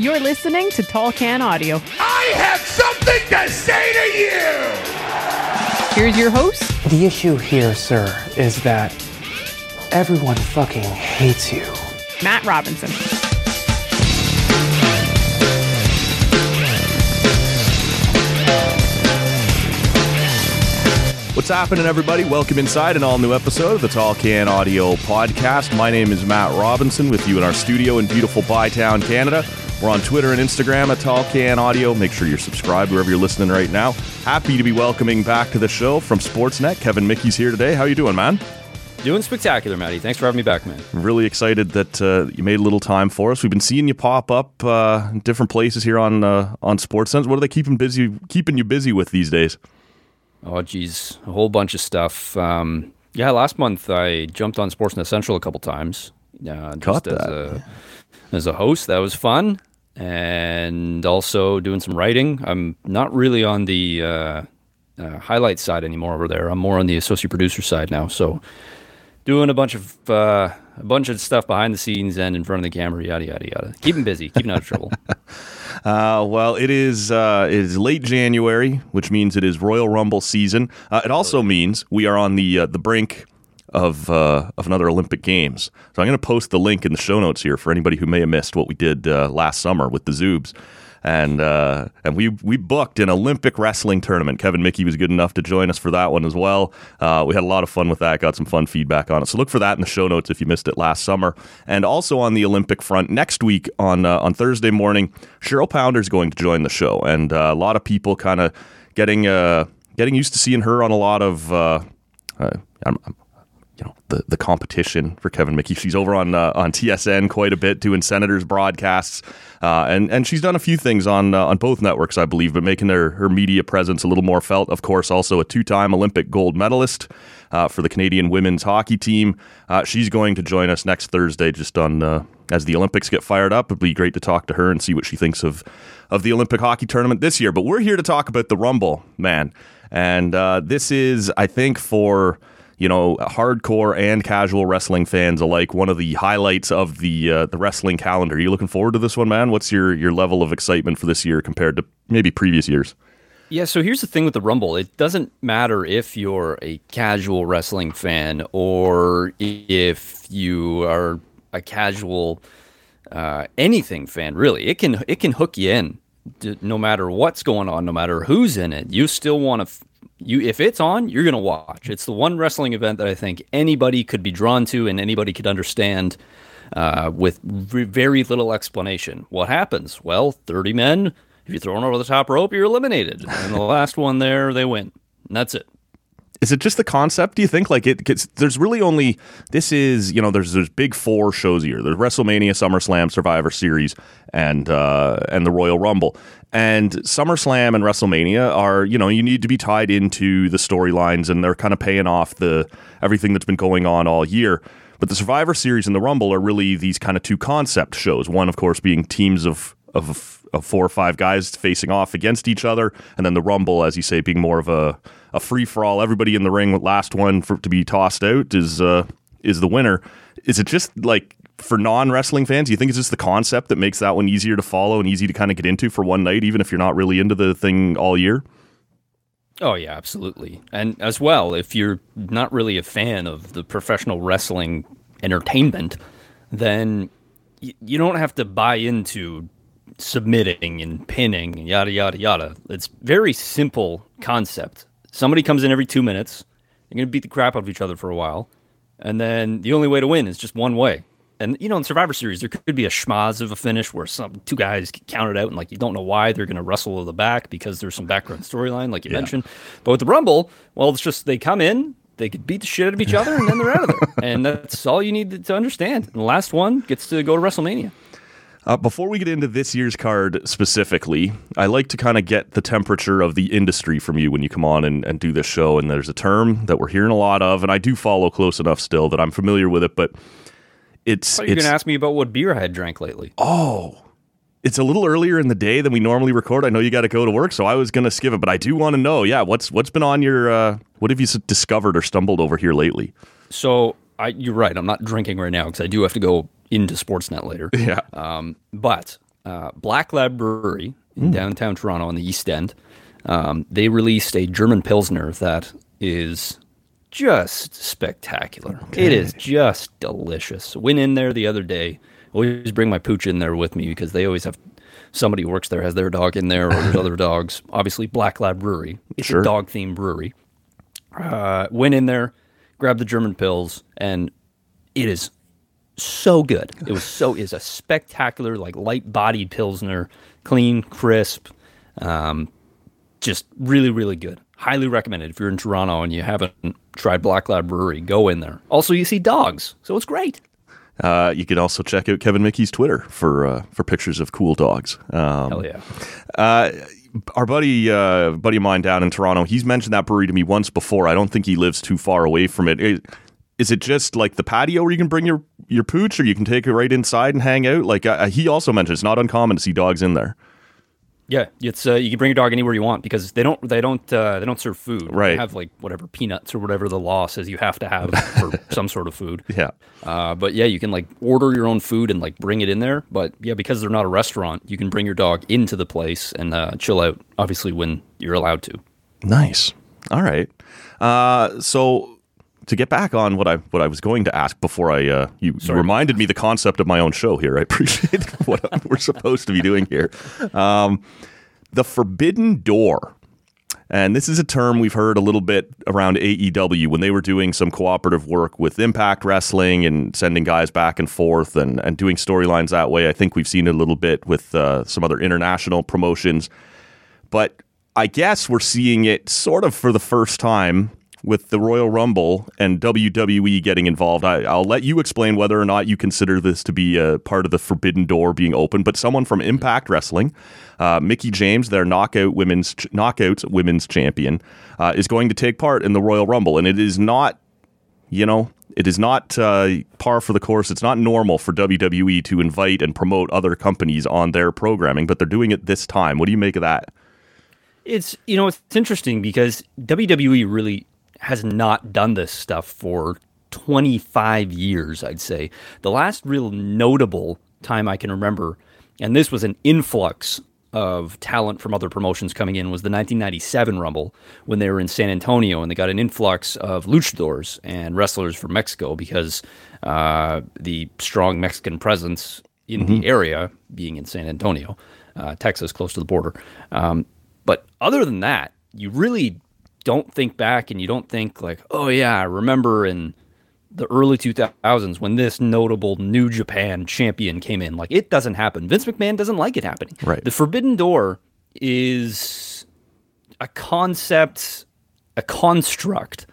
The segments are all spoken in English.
You're listening to Tall Can Audio. I have something to say to you! Here's your host, The issue here, sir, is that everyone fucking hates you. Matt Robinson. What's happening, everybody? Welcome inside an all new episode of the Tall Can Audio Podcast. My name is Matt Robinson with you in our studio in beautiful Bytown, Canada. We're on Twitter and Instagram at Tall Can Audio. Make sure you're subscribed wherever you're listening right now. Happy to be welcoming back to the show from Sportsnet. Kevin Mickey's here today. How you doing, man? Doing spectacular, Maddie. Thanks for having me back, man. Really excited that uh, you made a little time for us. We've been seeing you pop up uh, in different places here on uh, on Sportsnet. What are they keeping busy keeping you busy with these days? Oh, geez, a whole bunch of stuff. Um, yeah, last month I jumped on Sportsnet Central a couple times. Uh, just Caught as that. a as a host, that was fun, and also doing some writing. I'm not really on the uh, uh, highlight side anymore over there. I'm more on the associate producer side now. So doing a bunch of uh, a bunch of stuff behind the scenes and in front of the camera, yada yada yada. Keeping busy, keeping out of trouble. Uh, well, it is uh, it is late January, which means it is Royal Rumble season. Uh, it also means we are on the uh, the brink of uh, of another Olympic Games. So I'm going to post the link in the show notes here for anybody who may have missed what we did uh, last summer with the Zoobs. And uh, and we we booked an Olympic wrestling tournament. Kevin Mickey was good enough to join us for that one as well. Uh, we had a lot of fun with that. Got some fun feedback on it. So look for that in the show notes if you missed it last summer. And also on the Olympic front, next week on uh, on Thursday morning, Cheryl Pounder is going to join the show, and uh, a lot of people kind of getting uh, getting used to seeing her on a lot of. I'm, I'm, you know the the competition for Kevin Mickey. She's over on uh, on TSN quite a bit doing Senators broadcasts, uh, and and she's done a few things on uh, on both networks, I believe, but making her her media presence a little more felt. Of course, also a two time Olympic gold medalist uh, for the Canadian women's hockey team. Uh, she's going to join us next Thursday, just on. Uh, as the Olympics get fired up, it'd be great to talk to her and see what she thinks of of the Olympic hockey tournament this year. But we're here to talk about the Rumble, man, and this is, I think, for you know, hardcore and casual wrestling fans alike, one of the highlights of the uh, the wrestling calendar. Are you looking forward to this one, man? What's your your level of excitement for this year compared to maybe previous years? Yeah, so here's the thing with the Rumble. It doesn't matter if you're a casual wrestling fan or if you are a casual uh, anything fan. Really, it can it can hook you in, no matter what's going on, no matter who's in it. You still want to. You if it's on, you're gonna watch. It's the one wrestling event that I think anybody could be drawn to and anybody could understand uh, with very little explanation. What happens? Well, 30 men. If you're thrown over the top rope, you're eliminated. And the last one there, they win. And that's it. Is it just the concept? Do you think like it? Gets, there's really only this is you know there's there's big four shows a year. There's WrestleMania, SummerSlam, Survivor Series, and uh, and the Royal Rumble. And SummerSlam and WrestleMania are you know you need to be tied into the storylines, and they're kind of paying off the everything that's been going on all year. But the Survivor Series and the Rumble are really these kind of two concept shows. One, of course, being teams of of of four or five guys facing off against each other, and then the Rumble, as you say, being more of a, a free for all. Everybody in the ring, last one for to be tossed out is uh, is the winner. Is it just like for non wrestling fans? Do you think it's just the concept that makes that one easier to follow and easy to kind of get into for one night, even if you're not really into the thing all year? Oh yeah, absolutely. And as well, if you're not really a fan of the professional wrestling entertainment, then you don't have to buy into submitting and pinning and yada yada yada. It's very simple concept. Somebody comes in every two minutes. You're gonna beat the crap out of each other for a while, and then the only way to win is just one way. And you know, in Survivor Series, there could be a schmaz of a finish where some two guys get counted out, and like you don't know why they're gonna wrestle to the back because there's some background storyline, like you mentioned. But with the Rumble, well, it's just they come in, they could beat the shit out of each other, and then they're out of there. And that's all you need to, to understand. And the last one gets to go to WrestleMania. Uh, before we get into this year's card specifically, I like to kind of get the temperature of the industry from you when you come on and, and do this show. And there's a term that we're hearing a lot of, and I do follow close enough still that I'm familiar with it, but it's You're going to ask me about what beer I had drank lately. oh, it's a little earlier in the day than we normally record. I know you got to go to work, so I was going to skip it, but I do want to know, yeah, what's what's been on your uh, what have you discovered or stumbled over here lately? So I, you're right. I'm not drinking right now because I do have to go into Sportsnet later. Yeah. Um, but uh, Black Lab Brewery in downtown Toronto on the East End, um, they released a German Pilsner that is just spectacular. It is just delicious. Went in there the other day. Always bring my pooch in there with me because they always have somebody who works there has their dog in there or there's other dogs. Obviously, Black Lab Brewery. It's Sure. a dog themed brewery. Uh, went in there, grabbed the German pills, and it is so good. It was so is a spectacular, like light bodied pilsner, clean, crisp, um, just really, really good. Highly recommended if you're in Toronto and you haven't tried Black Lab Brewery, go in there. Also, you see dogs, so it's great. Uh, you can also check out Kevin Mickey's Twitter for uh, for pictures of cool dogs. Um, Hell yeah. Uh, our buddy, uh, buddy of mine down in Toronto, he's mentioned that brewery to me once before. I don't think he lives too far away from it. Is is it just like the patio where you can bring your your pooch, or you can take it right inside and hang out? Like uh, he also mentioned, it's not uncommon to see dogs in there. Yeah, it's uh, you can bring your dog anywhere you want because they don't they don't uh, they don't serve food. Right. They have like whatever peanuts or whatever the law says you have to have for some sort of food. Yeah. Uh, but yeah, you can like order your own food and like bring it in there. But yeah, because they're not a restaurant, you can bring your dog into the place and uh, chill out. Obviously, when you're allowed to. Nice. All right. Uh, so to get back on what I what I was going to ask before I uh, you, you reminded me the concept of my own show here. I appreciate what we're supposed to be doing here. Um, the Forbidden Door. And this is a term we've heard a little bit around AEW when they were doing some cooperative work with Impact Wrestling and sending guys back and forth and, and doing storylines that way. I think we've seen it a little bit with uh, some other international promotions. But I guess we're seeing it sort of for the first time with the Royal Rumble and WWE getting involved. I, I'll let you explain whether or not you consider this to be a part of the forbidden door being open. But someone from Impact Wrestling, uh, Mickie James, their knockout women's ch- women's champion, uh, is going to take part in the Royal Rumble, and it is not, you know. It is not uh, par for the course. It's not normal for WWE to invite and promote other companies on their programming, but they're doing it this time. What do you make of that? It's you know it's interesting because WWE really has not done this stuff for 25 years, I'd say. The last real notable time I can remember, and this was an influx of talent from other promotions coming in, was the 1997 Rumble when they were in San Antonio and they got an influx of luchadors and wrestlers from Mexico because uh, the strong Mexican presence in the area, being in San Antonio, uh, Texas, close to the border. Um, but other than that, you really don't think back and you don't think like, oh yeah, I remember in the early 2000s when this notable New Japan champion came in. Like it doesn't happen. Vince McMahon doesn't like it happening. Right. The Forbidden Door is a concept, a construct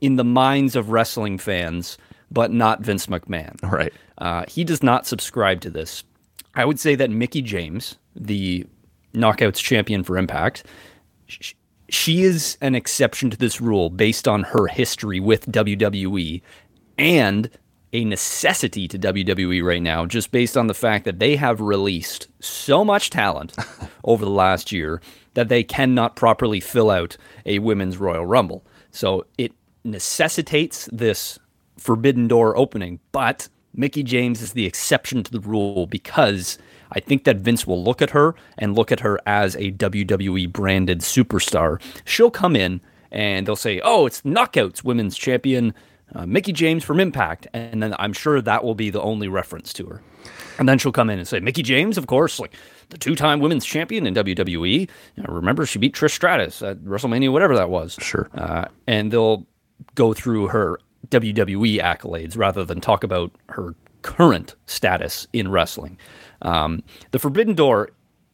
in the minds of wrestling fans, but not Vince McMahon. Right. Uh, he does not subscribe to this. I would say that Mickie James, the Knockouts champion for Impact, she is an exception to this rule based on her history with WWE and a necessity to WWE right now, just based on the fact that they have released so much talent over the last year that they cannot properly fill out a women's Royal Rumble. So it necessitates this forbidden door opening, but Mickie James is the exception to the rule because I think that Vince will look at her and look at her as a WWE branded superstar. She'll come in and they'll say, "Oh, it's Knockouts Women's Champion uh, Mickie James from Impact, and then I'm sure that will be the only reference to her. And then she'll come in and say, "Mickie James, of course, like the two time women's champion in WWE. You know, remember, she beat Trish Stratus at WrestleMania, whatever that was. Sure. Uh, and they'll go through her WWE accolades rather than talk about her current status in wrestling. Um, the Forbidden Door,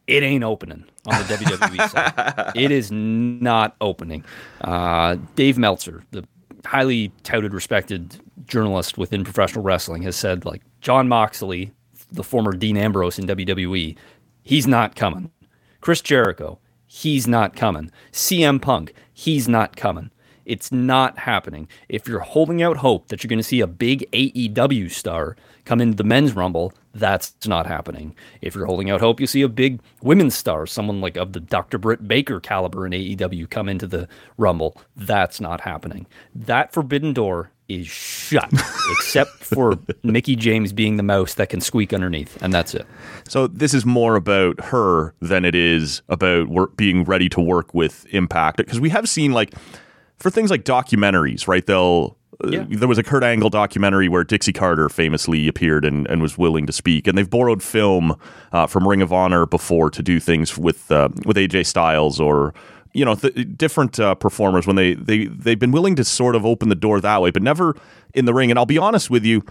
it ain't opening on the WWE side. It is not opening. Uh, Dave Meltzer, the highly touted, respected journalist within professional wrestling, has said like Jon Moxley, the former Dean Ambrose in WWE, he's not coming. Chris Jericho, he's not coming. CM Punk, he's not coming. It's not happening. If you're holding out hope that you're going to see a big AEW star come into the men's rumble, that's not happening. If you're holding out hope you see a big women's star, someone like of the Dr. Britt Baker caliber in AEW come into the rumble, that's not happening. That forbidden door is shut, except for Mickie James being the mouse that can squeak underneath, and that's it. So this is more about her than it is about work, being ready to work with Impact because we have seen like for things like documentaries, right? They'll uh, Yeah. there was a Kurt Angle documentary where Dixie Carter famously appeared and, and was willing to speak, and they've borrowed film uh, from Ring of Honor before to do things with uh, with AJ Styles or you know th- different uh, performers when they they they've been willing to sort of open the door that way, but never in the ring. And I'll be honest with you.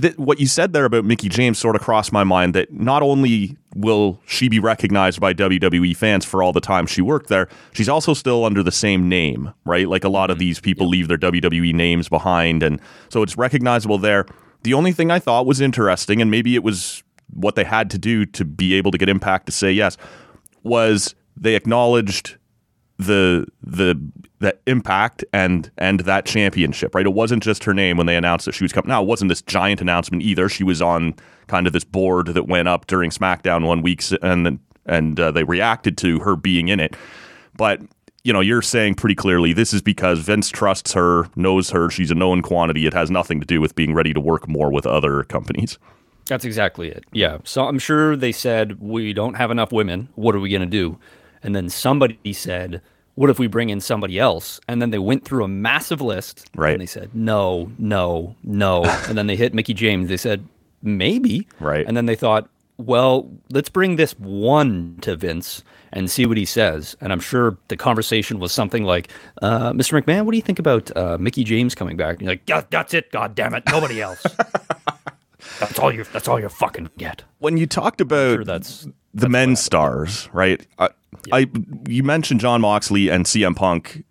That what you said there about Mickie James sort of crossed my mind that not only will she be recognized by WWE fans for all the time she worked there, she's also still under the same name, right? Like a lot of mm-hmm. these people leave their WWE names behind, and so it's recognizable there. The only thing I thought was interesting, and maybe it was what they had to do to be able to get Impact to say yes, was they acknowledged the the the impact and and that championship, right? It wasn't just her name when they announced that she was coming. Now, it wasn't this giant announcement either. She was on kind of this board that went up during SmackDown one week, and and uh, they reacted to her being in it. But you know, you're saying pretty clearly this is because Vince trusts her, knows her, she's a known quantity. It has nothing to do with being ready to work more with other companies. That's exactly it. Yeah. So I'm sure they said, we don't have enough women. What are we going to do? And then somebody said, what if we bring in somebody else? And then they went through a massive list. Right. And they said, no, no, no. and then they hit Mickie James. They said, maybe. Right. And then they thought, well, let's bring this one to Vince and see what he says. And I'm sure the conversation was something like, uh, Mr. McMahon, what do you think about uh, Mickie James coming back? And you're like, yeah, that's it. God damn it. Nobody else. that's all you. That's all you fucking get. When you talked about Sure, that's the men's stars, right? I, I you mentioned Jon Moxley and CM Punk.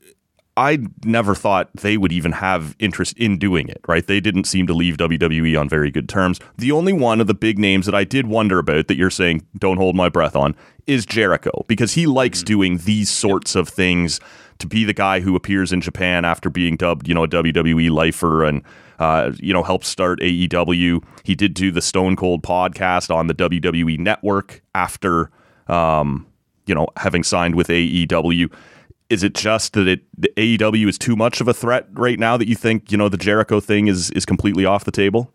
I never thought they would even have interest in doing it, right? They didn't seem to leave WWE on very good terms. The only one of the big names that I did wonder about that you're saying don't hold my breath on is Jericho because he likes doing these sorts of things to be the guy who appears in Japan after being dubbed, you know, a WWE lifer and uh, you know, helped start AEW. He did do the Stone Cold podcast on the WWE network after um, you know, having signed with AEW. Is it just that it the AEW is too much of a threat right now that you think, you know, the Jericho thing is is completely off the table?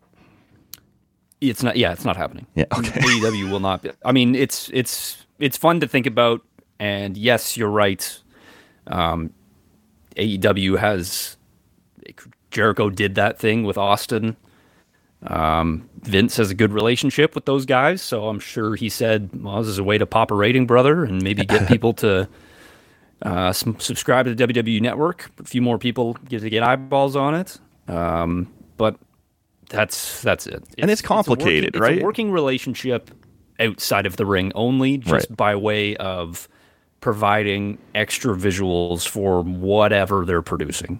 It's not. Yeah, it's not happening. Yeah, okay. AEW will not. Be, I mean, it's it's it's fun to think about, and yes, you're right. Um, AEW has Jericho did that thing with Austin. Um, Vince has a good relationship with those guys, so I'm sure he said, "Well, this is a way to pop a rating, brother, and maybe get people to uh, s- subscribe to the WWE Network. A few more people get to get eyeballs on it." Um, but that's that's it. And it's complicated, working- right? It's a working relationship outside of the ring only, just Right. by way of providing extra visuals for whatever they're producing.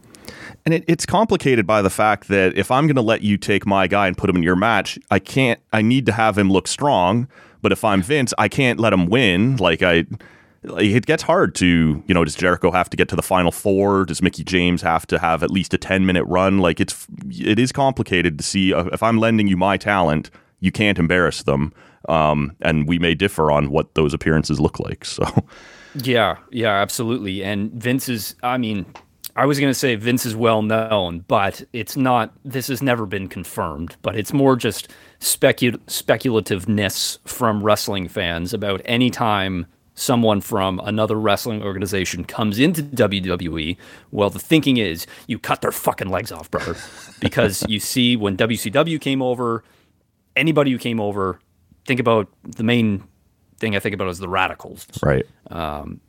And it, it's complicated by the fact that if I'm going to let you take my guy and put him in your match, I can't. I need to have him look strong. But if I'm Vince, I can't let him win. Like I, it gets hard to you know. Does Jericho have to get to the final four? Does Mickie James have to have at least a ten minute run? Like it's it is complicated to see. uh, If I'm lending you my talent, you can't embarrass them. Um, and we may differ on what those appearances look like. So Yeah, yeah, absolutely. And Vince is, I mean, I was going to say Vince is well known, but it's not, this has never been confirmed, but it's more just specu- speculativeness from wrestling fans about any time someone from another wrestling organization comes into WWE, well, the thinking is you cut their fucking legs off, brother. because you see, when WCW came over, anybody who came over, think about the main thing I think about is the Radicalz. Right. Um,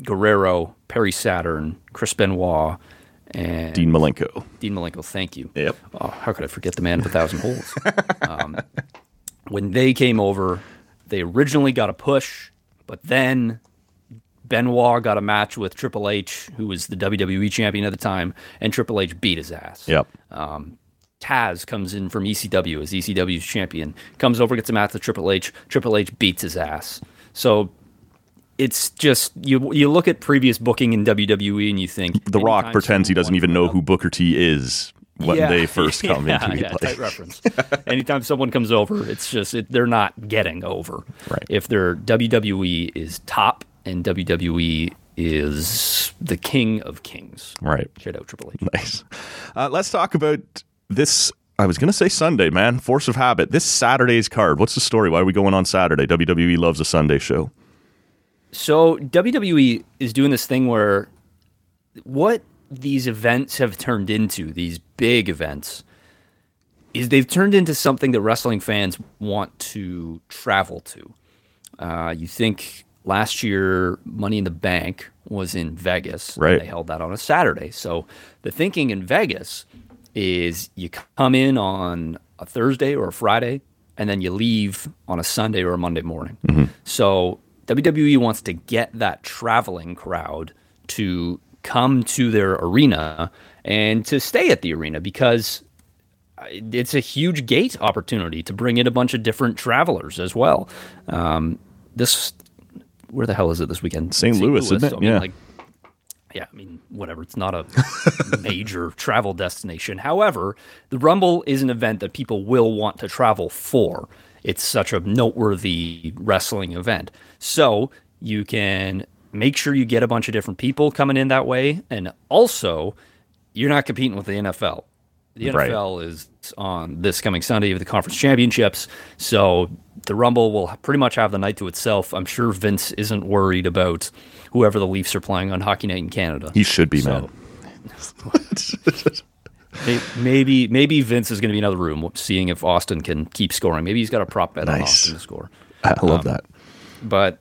Guerrero, Perry Saturn, Chris Benoit, and Dean Malenko. Dean Malenko. Thank you. Yep. Oh, how could I forget the man of a thousand holes? um, when they came over, they originally got a push, but then Benoit got a match with Triple H, who was the WWE champion at the time, and Triple H beat his ass. Yep. Taz comes in from ECW as ECW's champion, comes over, gets a match with Triple H. Triple H beats his ass. So it's just you. You look at previous booking in WWE and you think The Rock pretends he doesn't even know who Booker T is when Yeah. they first come yeah, into yeah, tight reference. Anytime someone comes over, it's just it, they're not getting over. Right. If their WWE is top and WWE is the king of kings. Right. Shout out Triple H. Nice. Uh, let's talk about this. I was going to say Sunday, man. Force of habit. This Saturday's card. What's the story? Why are we going on Saturday? WWE loves a Sunday show. So WWE is doing this thing where what these events have turned into, these big events, is they've turned into something that wrestling fans want to travel to. Uh, you think last year Money in the Bank was in Vegas. Right. They held that on a Saturday. So the thinking in Vegas is you come in on a Thursday or a Friday, and then you leave on a Sunday or a Monday morning. So WWE wants to get that traveling crowd to come to their arena and to stay at the arena because it's a huge gate opportunity to bring in a bunch of different travelers as well. Um, this, where the hell is it this weekend? St. Louis, isn't it? So, I mean, Yeah. like, yeah, I mean, whatever. It's not a major travel destination. However, the Rumble is an event that people will want to travel for. It's such a noteworthy wrestling event. So you can make sure you get a bunch of different people coming in that way. And also, you're not competing with the NFL. The Right. NFL is on this coming Sunday of the conference championships. So the Rumble will pretty much have the night to itself. I'm sure Vince isn't worried about whoever the Leafs are playing on Hockey Night in Canada. He should be, So- man. May- Maybe maybe Vince is going to be in another room seeing if Austin can keep scoring. Maybe he's got a prop bet on Austin to score. I Um, love that. But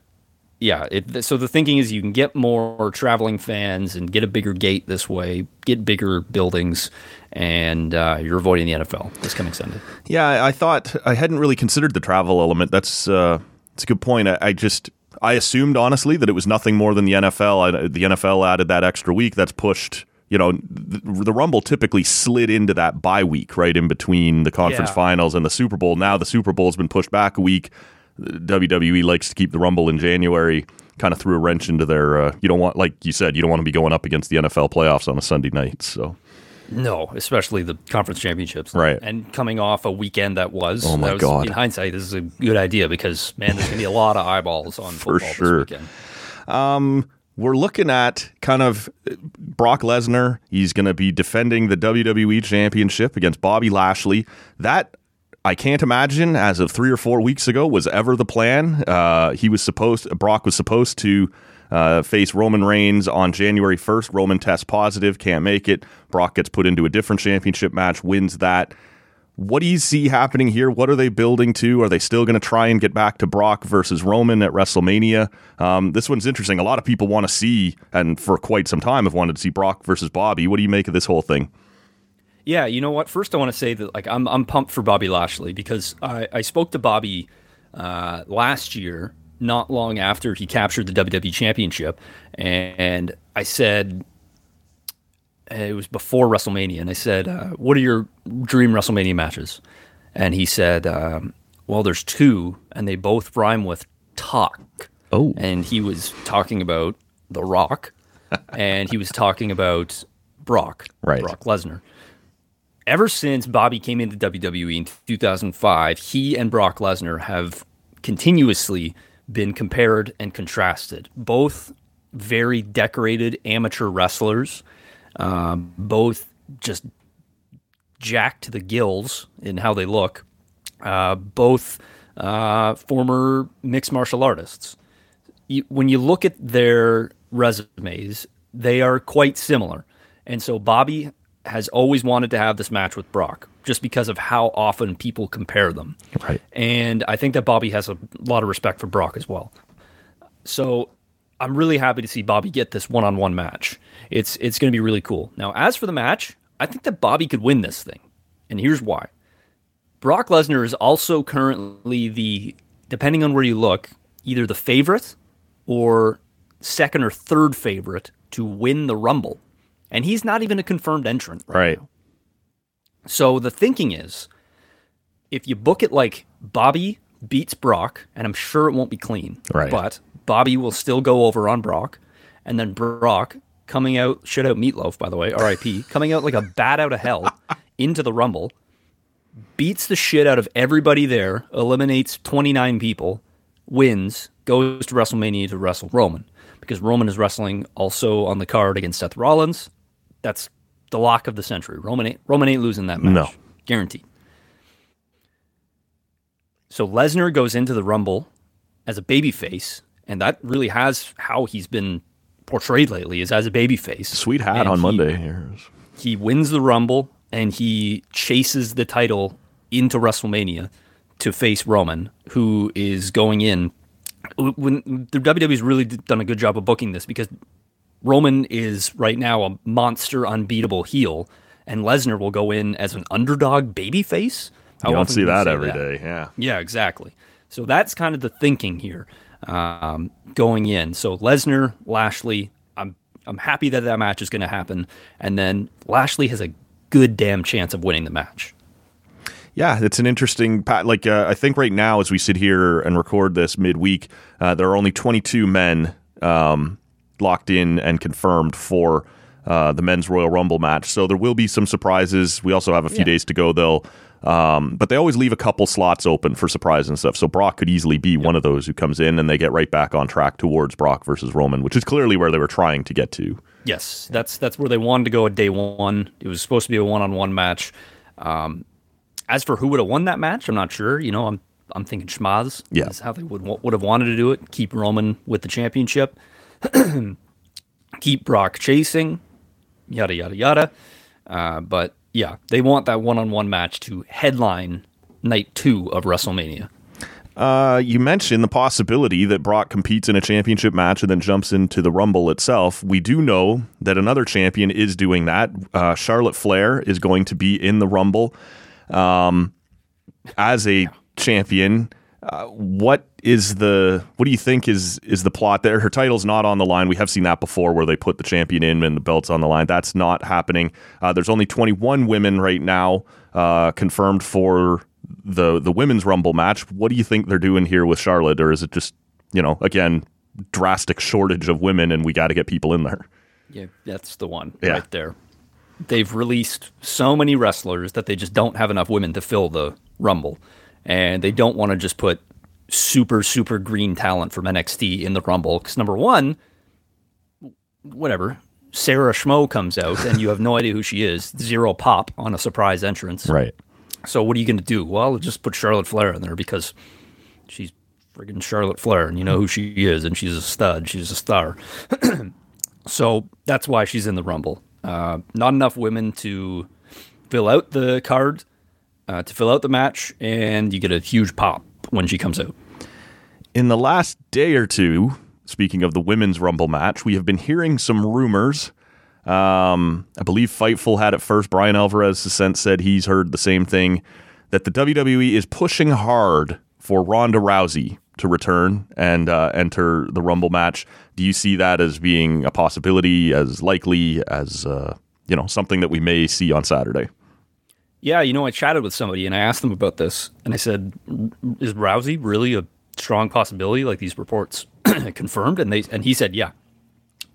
yeah, it, so the thinking is you can get more traveling fans and get a bigger gate this way, get bigger buildings, and uh, you're avoiding the NFL this coming Sunday. Yeah, I- I thought I hadn't really considered the travel element. That's uh, that's a good point. I, I just I assumed honestly that it was nothing more than the NFL. I, the NFL added that extra week. That's pushed. You know, the, the Rumble typically slid into that bye week, right in between the conference Yeah. finals and the Super Bowl. Now the Super Bowl's been pushed back a week. WWE likes to keep the Rumble in January. Kind of threw a wrench into their. Uh, you don't want, like you said, you don't want to be going up against the NFL playoffs on a Sunday night. So No, especially the conference championships. Right. And coming off a weekend that was. Oh, my that was- God. In hindsight, this is a good idea because, man, there's going to be a lot of eyeballs on For football sure. this weekend. We're looking at kind of uh, Brock Lesnar. He's going to be defending the WWE Championship against Bobby Lashley. That I can't imagine, as of three or four weeks ago, was ever the plan. Uh, he was supposed, Brock was supposed to uh, face Roman Reigns on January 1st. Roman tests positive, can't make it. Brock gets put into a different championship match, wins that. What do you see happening here? What are they building to? Are they still going to try and get back to Brock versus Roman at WrestleMania? Um, this one's interesting. A lot of people want to see, and for quite some time have wanted to see Brock versus Bobby. What do you make of this whole thing? Yeah, you know what? First, I want to say that like I'm I'm pumped for Bobby Lashley because I, I spoke to Bobby uh, last year, not long after he captured the WWE Championship, and I said it was before WrestleMania, and I said, uh, "What are your dream WrestleMania matches?" And he said, um, "Well, there's two, and they both rhyme with talk." Oh. and he was talking about The Rock, and he was talking about Brock, Right. Brock Lesnar ever since Bobby came into WWE in 2005, he and Brock Lesnar have continuously been compared and contrasted. Both very decorated amateur wrestlers, um, both just jacked to the gills in how they look. Uh, both uh, former mixed martial artists. You, when you look at their resumes, they are quite similar. And so Bobby has always wanted to have this match with Brock just because of how often people compare them. Right. And I think that Bobby has a lot of respect for Brock as well. So I'm really happy to see Bobby get this one-on-one match. It's it's going to be really cool. Now, as for the match, I think that Bobby could win this thing. And here's why. Brock Lesnar is also currently the depending on where you look, either the favorite or second or third favorite to win the Rumble. And he's not even a confirmed entrant. Right. So the thinking is if you book it like Bobby beats Brock, and I'm sure it won't be clean, Right. but Bobby will still go over on Brock, and then Brock coming out, shit out Meatloaf, by the way, RIP, coming out like a bat out of hell into the Rumble, beats the shit out of everybody there, eliminates 29 people, wins, goes to WrestleMania to wrestle Roman. Because Roman is wrestling also on the card against Seth Rollins. That's the lock of the century. Roman ain't, Roman ain't losing that match. No. Guaranteed. So Lesnar goes into the Rumble as a babyface, and that really has how he's been portrayed lately is as a babyface. Sweet hat And on he- Monday. Here. he wins the Rumble and he chases the title into WrestleMania to face Roman, who is going in. When the WWE's really done a good job of booking this because Roman is right now a monster, unbeatable heel, and Lesnar will go in as an underdog babyface. How You don't see that every day. Yeah. yeah, exactly. So that's kind of the thinking here um, going in. So Lesnar, Lashley, I'm I'm happy that that match is going to happen, and then Lashley has a good damn chance of winning the match. Yeah, it's an interesting pat. Like uh, I think right now, as we sit here and record this midweek, uh, there are only 22 men um, locked in and confirmed for uh, the men's Royal Rumble match. So there will be some surprises. We also have a few Yeah. days to go, though. Um, but they always leave a couple slots open for surprise and stuff. So Brock could easily be one of those who comes in and they get right back on track towards Brock versus Roman, which is clearly where they were trying to get to. Yes, that's that's where they wanted to go at day one. It was supposed to be a one-on-one match. Um, as for who would have won that match, I'm not sure. You know, I'm I'm thinking Schmaz Yeah. is how they would would have wanted to do it. Keep Roman with the championship. Keep Brock chasing. Yada yada yada. Uh, but yeah, they want that one-on-one match to headline night two of WrestleMania. Uh, you mentioned the possibility that Brock competes in a championship match and then jumps into the Rumble itself. We do know that another champion is doing that. Uh, Charlotte Flair is going to be in the Rumble um, as a champion. Uh, what is the what do you think is is the plot there? Her title's not on the line. We have seen that before, where they put the champion in and the belt's on the line. That's not happening. Uh, there's only 21 women right now uh, confirmed for the the women's Rumble match. What do you think they're doing here with Charlotte, or is it just you know again drastic shortage of women and we got to get people in there? Yeah, that's the one Yeah. right there. They've released so many wrestlers that they just don't have enough women to fill the Rumble. And they don't want to just put super, super green talent from NXT in the Rumble. Because, number one, whatever, Sarah Schmo comes out and you have no idea who she is, zero pop on a surprise entrance. Right. So, what are you going to do? Well, just put Charlotte Flair in there because she's friggin' Charlotte Flair and you know who she is and she's a stud. She's a star. So that's why she's in the Rumble. Uh, not enough women to fill out the card, uh, to fill out the match, and you get a huge pop when she comes out. In the last day or two, speaking of the women's Rumble match, we have been hearing some rumors. Um, I believe Fightful had it first. Bryan Alvarez since said he's heard the same thing that the WWE is pushing hard for Ronda Rousey to return and uh, enter the Rumble match. Do you see that as being a possibility, as likely as uh, you know something that we may see on Saturday? Yeah, you know, I chatted with somebody and I asked them about this, and I said, "Is Rousey really a strong possibility? Like these reports confirmed?" And they and he said, "Yeah,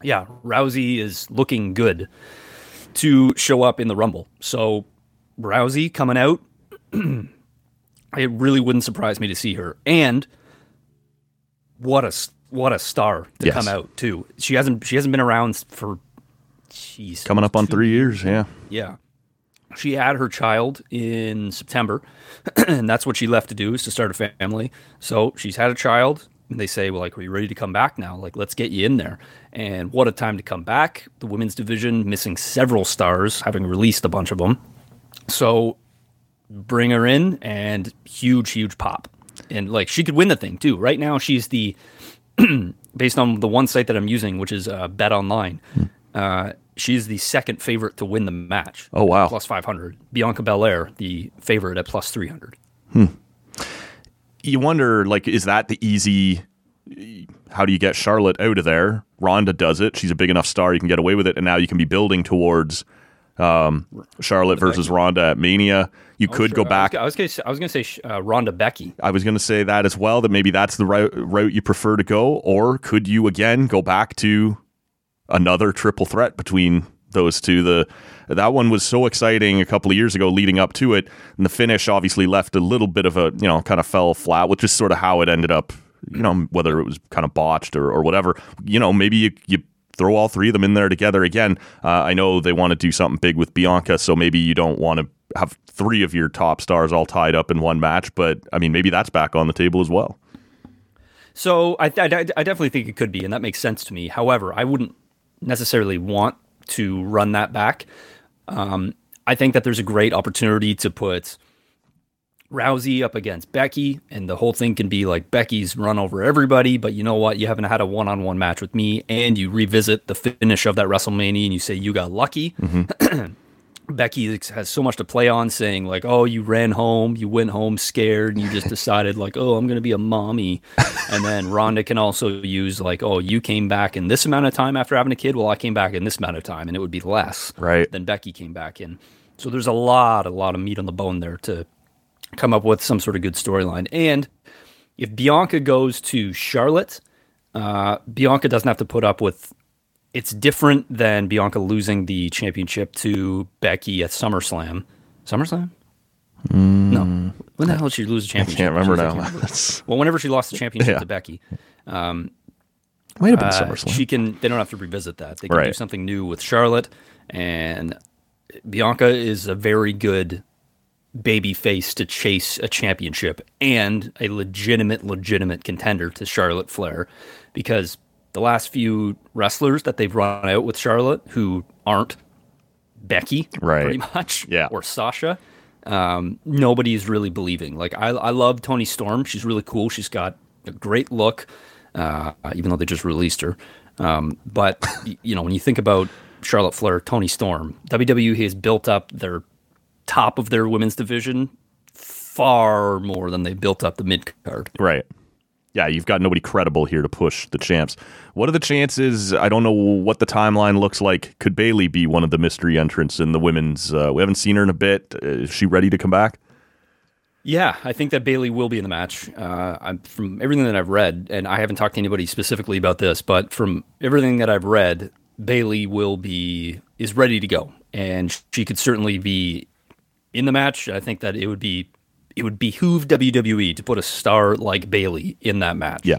yeah, Rousey is looking good to show up in the Rumble. So Rousey coming out, it really wouldn't surprise me to see her. And what a what a star to Yes. come out too. She hasn't she hasn't been around for, jeez, Coming up on two three years, yeah. yeah. She had her child in September, and that's what she left to do is to start a family. So she's had a child. And they say, well, like, are you ready to come back now? Like, let's get you in there. And what a time to come back. The women's division missing several stars, having released a bunch of them. So bring her in and huge, huge pop. And like, she could win the thing too. Right now, she's the, based on the one site that I'm using, which is uh, Bet Online, uh, she's the second favorite to win the match. Oh, wow. Plus 500. Bianca Belair, the favorite at plus 300. You wonder, like, is that the easy? How do you get Charlotte out of there? Ronda does it. She's a big enough star you can get away with it, and now you can be building towards um, Charlotte versus Ronda at Mania. You could Sure, go back. I was, gonna, I was gonna say uh, Ronda Becky. I was going to say that as well. That maybe that's the route, route you prefer to go, or could you again go back to another triple threat between those two? The that one was so exciting a couple of years ago, leading up to it, and the finish obviously left a little bit of a you know kind of fell flat, which is sort of how it ended up. You know whether it was kind of botched or, or whatever. You know maybe you, you throw all three of them in there together again. Uh, I know they want to do something big with Bianca, so maybe you don't want to have three of your top stars all tied up in one match. But I mean, maybe that's back on the table as well. So I, I, I definitely think it could be, and that makes sense to me. However, I wouldn't necessarily want to run that back. Um, I think that there's a great opportunity to put Rousey up against Becky, and the whole thing can be like Becky's run over everybody. But you know what? You haven't had a one-on-one match with me, and you revisit the finish of that WrestleMania, and you say you got lucky. Becky has so much to play on, saying like, "Oh, you ran home, you went home scared, and you just decided like, oh, I'm gonna be a mommy." And then Ronda can also use like, "Oh, you came back in this amount of time after having a kid. Well, I came back in this amount of time, and it would be less Right. than Becky came back in." So there's a lot, a lot of meat on the bone there to come up with some sort of good storyline. And if Bianca goes to Charlotte, uh, Bianca doesn't have to put up with. It's different than Bianca losing the championship to Becky at SummerSlam. SummerSlam? No. When the hell did she lose the Mm. I championship? can't remember now. like, can't remember. That's Well, whenever she lost the championship Yeah. to Becky, might have been uh, SummerSlam. she can. They don't have to revisit that. They can do something new with Charlotte, and Bianca is a very good baby face to chase a championship and a legitimate, legitimate contender to Charlotte Flair, because the last few wrestlers that they've run out with Charlotte who aren't Becky, Right. pretty much, Yeah. or Sasha. Um, nobody's really believing. Like I, I love Toni Storm. She's really cool. She's got a great look, uh, even though they just released her. Um, but you know, when you think about Charlotte Flair, Toni Storm, WWE has built up their top of their women's division far more than they built up the mid card. Right. Yeah, you've got nobody credible here to push the champs. What are the chances? I don't know what the timeline looks like. Could Bayley be one of the mystery entrants in the women's? Uh, we haven't seen her in a bit. Uh, Is she ready to come back? Yeah, I think that Bayley will be in the match. Uh, from everything that I've read, and I haven't talked to anybody specifically about this, but from everything that I've read, Bayley will be is ready to go, and she could certainly be in the match. I think that it would be it would behoove WWE to put a star like Bayley in that match. Yeah.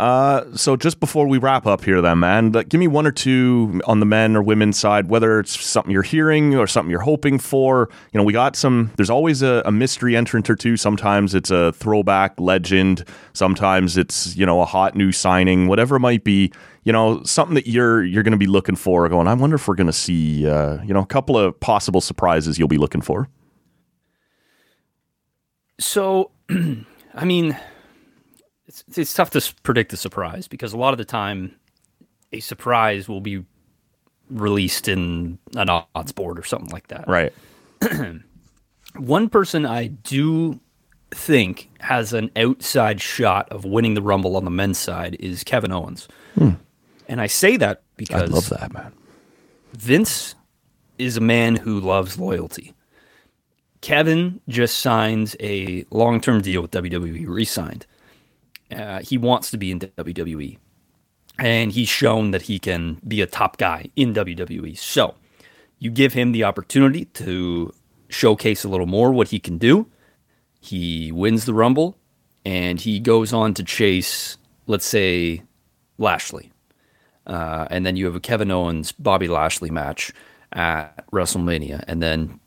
Uh, so just before we wrap up here, then, man, give me one or two on the men or women's side, whether it's something you're hearing or something you're hoping for. You know, we got some. There's always a, a mystery entrant or two. Sometimes it's a throwback legend. Sometimes it's you know a hot new signing, whatever it might be. You know, something that you're you're going to be looking for. Going, I wonder if we're going to see uh, you know a couple of possible surprises you'll be looking for. So, I mean, it's, it's tough to predict the surprise because a lot of the time, a surprise will be released in an odds board or something like that. Right. One person I do think has an outside shot of winning the Rumble on the men's side is Kevin Owens. Hmm. And I say that because I love that, man. Vince is a man who loves loyalty. Kevin just signs a long term deal with WWE, re signed. Uh, he wants to be in WWE. And he's shown that he can be a top guy in WWE. So you give him the opportunity to showcase a little more what he can do. He wins the Rumble and he goes on to chase, let's say, Lashley. Uh, and then you have a Kevin Owens Bobby Lashley match. at WrestleMania, and then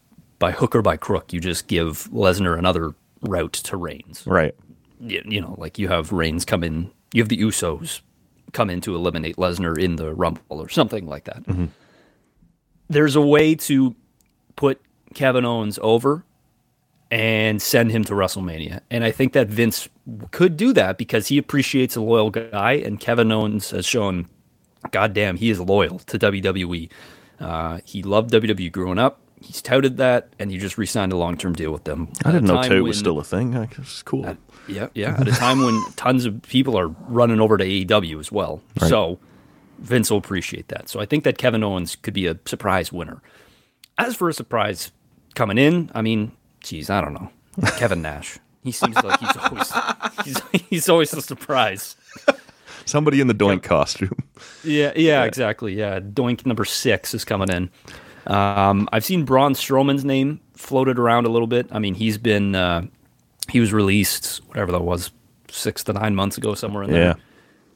by hook or by crook, you just give Lesnar another route to Reigns. Right. You, you know, like you have Reigns come in, you have the Usos come in to eliminate Lesnar in the Rumble or something like that. There's a way to put Kevin Owens over and send him to WrestleMania. And I think that Vince could do that because he appreciates a loyal guy, and Kevin Owens has shown, goddamn, he is loyal to WWE. Uh, he loved WWE growing up. He's touted that, and he just re-signed a long-term deal with them. I didn't know Tay was still a thing. It's cool. yeah, yeah. At a time when tons of people are running over to AEW as well. So Vince will appreciate that. So I think that Kevin Owens could be a surprise winner. As for a surprise coming in, I mean, geez, I don't know. Kevin Nash. He seems like he's always he's, he's always a surprise. Somebody in the doink costume. Yeah, yeah, exactly. Yeah, Doink number six is coming in. Um, I've seen Braun Strowman's name floated around a little bit. I mean, he's been uh, he was released whatever that was six to nine months ago, somewhere in there.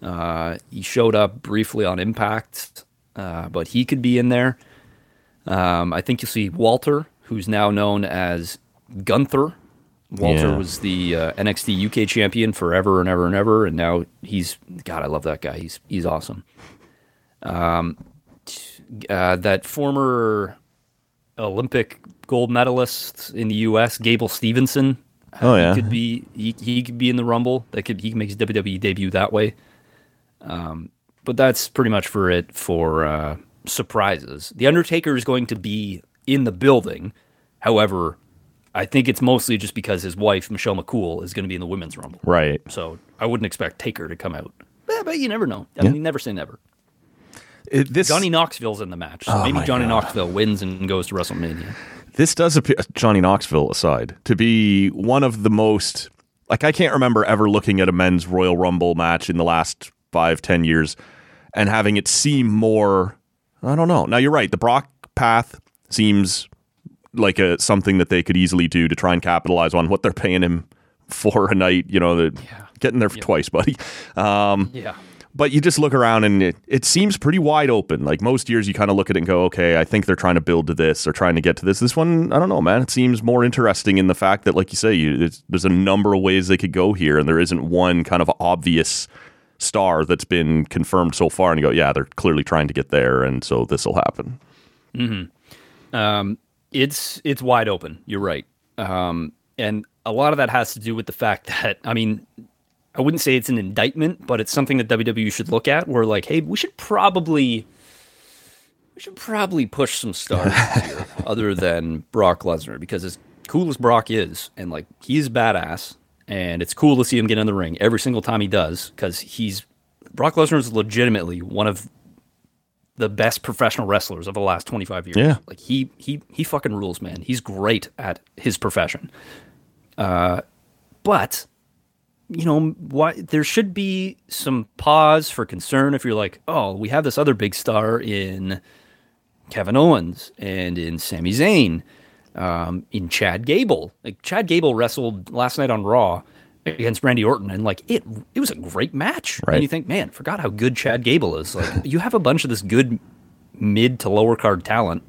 Uh, he showed up briefly on Impact, uh, but he could be in there. Um, I think you'll see Walter, who's now known as Gunther. Walter Yeah. was the uh, NXT UK champion forever and ever and ever, and now he's God. I love that guy. He's he's awesome. Um, uh, that former Olympic gold medalist in the U.S., Gable Steveson. uh, Oh, he could be he, he could be in the Rumble. That could he can make his WWE debut that way. Um, but that's pretty much for it for uh, surprises. The Undertaker is going to be in the building. However, I think it's mostly just because his wife Michelle McCool is going to be in the Women's Rumble. Right. So I wouldn't expect Taker to come out. Eh, but you never know. I mean, you never say never. It- this Johnny Knoxville's in the match, so Oh maybe Johnny God. Knoxville wins and goes to WrestleMania. this does appear Johnny Knoxville aside to be one of the most like I can't remember ever looking at a men's Royal Rumble match in the last five ten years and having it seem more I don't know. Now you're right. The Brock path seems like a something that they could easily do to try and capitalize on what they're paying him for a night. You know, the, getting there for twice, buddy. Um, Yeah. But you just look around and it, it seems pretty wide open. Like most years, you kind of look at it and go, okay, I think they're trying to build to this or trying to get to this. This one, I don't know, man. It seems more interesting in the fact that, like you say, you, there's, a number of ways they could go here, and there isn't one kind of obvious star that's been confirmed so far. And you go, yeah, they're clearly trying to get there, and so this will happen. Um, it's it's wide open. You're right, um, and a lot of that has to do with the fact that I mean, I wouldn't say it's an indictment, but it's something that WWE should look at. Where like, hey, we should probably we should probably push some stars here, other than Brock Lesnar, because as cool as Brock is, and like he's badass, and it's cool to see him get in the ring every single time he does, because he's Brock Lesnar is legitimately one of the best professional wrestlers of the last 25 years. Yeah. Like he he he fucking rules, man. He's great at his profession. Uh but you know, why there should be some pause for concern if you're like, "Oh, we have this other big star in Kevin Owens and in Sami Zayn, um, in Chad Gable. Like Chad Gable wrestled last night on Raw against Randy Orton, and like it, it was a great match. Right. And you think, man, forgot how good Chad Gable is. Like you have a bunch of this good mid to lower card talent.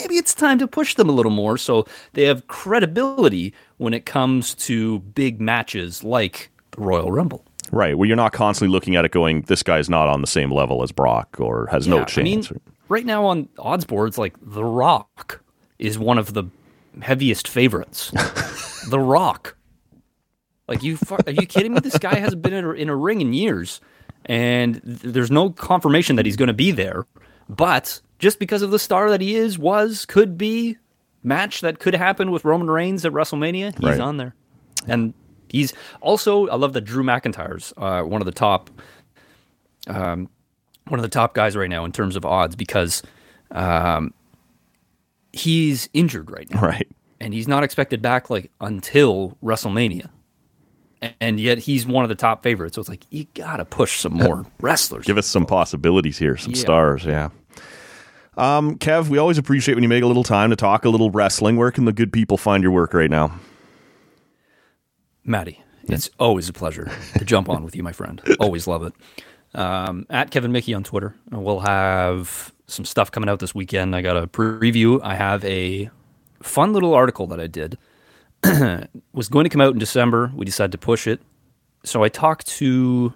Maybe it's time to push them a little more so they have credibility when it comes to big matches like Royal Rumble. Right, where you're not constantly looking at it going, this guy's not on the same level as Brock or has no Yeah, I mean, chance. right now on odds boards, like The Rock is one of the heaviest favorites. the Rock. Like you, are you kidding me? This guy hasn't been in a, in a ring in years, and th- there's no confirmation that he's going to be there. But just because of the star that he is, was, could be, match that could happen with Roman Reigns at WrestleMania, he's Right. on there, and he's also. I love that Drew McIntyre's uh, one of the top one of the top guys right now in terms of odds because um, he's injured right now, right. and he's not expected back like until WrestleMania, and yet he's one of the top favorites. So it's like you gotta push some more wrestlers. Give us some possibilities here, some Yeah. stars, yeah. Um, Kev, we always appreciate when you make a little time to talk a little wrestling. Where can the good people find your work right now? Maddie, it's always a pleasure to jump on with you, my friend. Always love it. um, at Kevin Mickey on Twitter. We'll have some stuff coming out this weekend. I got a preview. I have a fun little article that I did. was going to come out in December. We decided to push it. So I talked to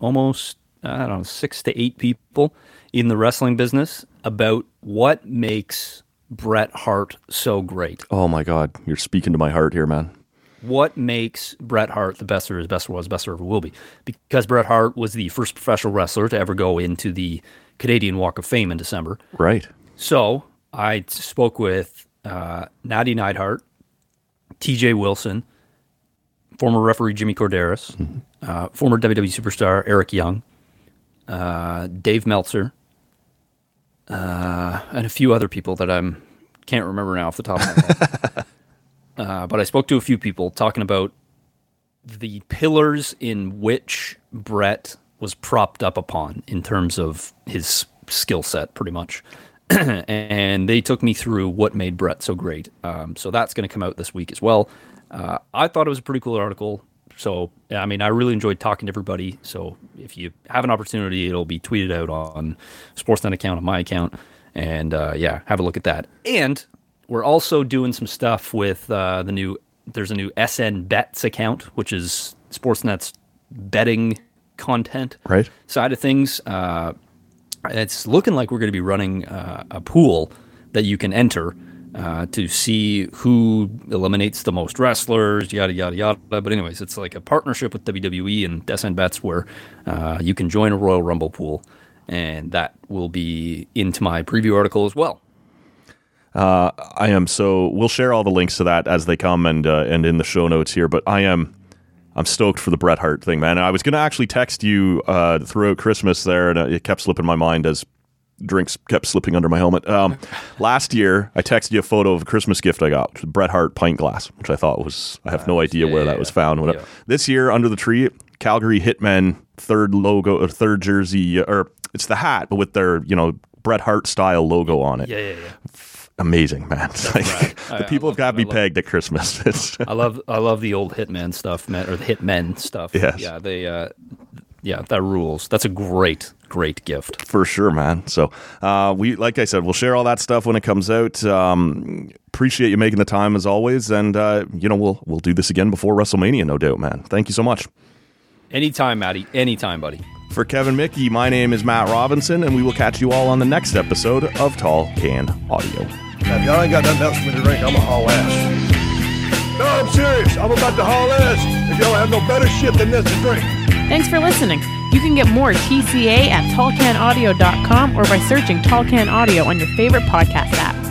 almost I don't know six to eight people in the wrestling business about what makes Bret Hart so great. Oh my God, you're speaking to my heart here, man. What makes Bret Hart the best there is, best there was, best there ever will be? Because Bret Hart was the first professional wrestler to ever go into the Canadian Walk of Fame in December. Right. So I spoke with uh, Nattie Neidhart, TJ Wilson, former referee Jimmy Korderas, mm-hmm. uh, former WWE superstar Eric Young, uh, Dave Meltzer, uh, and a few other people that I'm can't remember now off the top of my head. but I spoke to a few people talking about the pillars in which Bret was propped up upon in terms of his skill set, pretty much. and they took me through what made Bret so great. Um, so that's going to come out this week as well. Uh, I thought it was a pretty cool article. So, I mean, I really enjoyed talking to everybody. So, if you have an opportunity, it'll be tweeted out on Sportsnet account, on my account. And uh, yeah, have a look at that. And we're also doing some stuff with uh, the new, there's a new SN Bets account, which is Sportsnet's betting content right. side of things. Uh, it's looking like we're going to be running uh, a pool that you can enter uh, to see who eliminates the most wrestlers, yada yada yada. But anyways, it's like a partnership with WWE and SN Bets where uh, you can join a Royal Rumble pool, and that will be into my preview article as well. Uh, I am so. We'll share all the links to that as they come and uh, and in the show notes here. But I am I'm stoked for the Bret Hart thing, man. I was gonna actually text you uh, throughout Christmas there, and it kept slipping my mind as drinks kept slipping under my helmet. Um, last year, I texted you a photo of a Christmas gift I got, which Bret Hart pint glass, which I thought was I have no idea yeah, where yeah, that was found. yeah. This year, under the tree, Calgary Hitmen third logo or third jersey, or it's the hat, but with their you know Bret Hart style logo on it. Yeah, yeah, yeah amazing, man. Like, the I, people I have got to be pegged at Christmas. I love I love the old Hitman stuff, man, or the Hitmen stuff. Yes. Yeah, they uh, yeah, that rules. That's a great great gift. For sure, man. So, uh, we like I said, we'll share all that stuff when it comes out. Um, appreciate you making the time as always, and uh, you know we'll we'll do this again before WrestleMania, no doubt, man. Thank you so much. Anytime, Matty. Anytime, buddy. For Kevin Mickey, my name is Matt Robinson, and we will catch you all on the next episode of Tall Can Audio. If y'all ain't got nothing else for me to drink, I'm gonna haul ass. No, I'm serious. I'm about to haul ass if y'all have no better shit than this to drink. Thanks for listening. You can get more TCA at tallcanaudio.com or by searching Tall Can Audio on your favorite podcast app.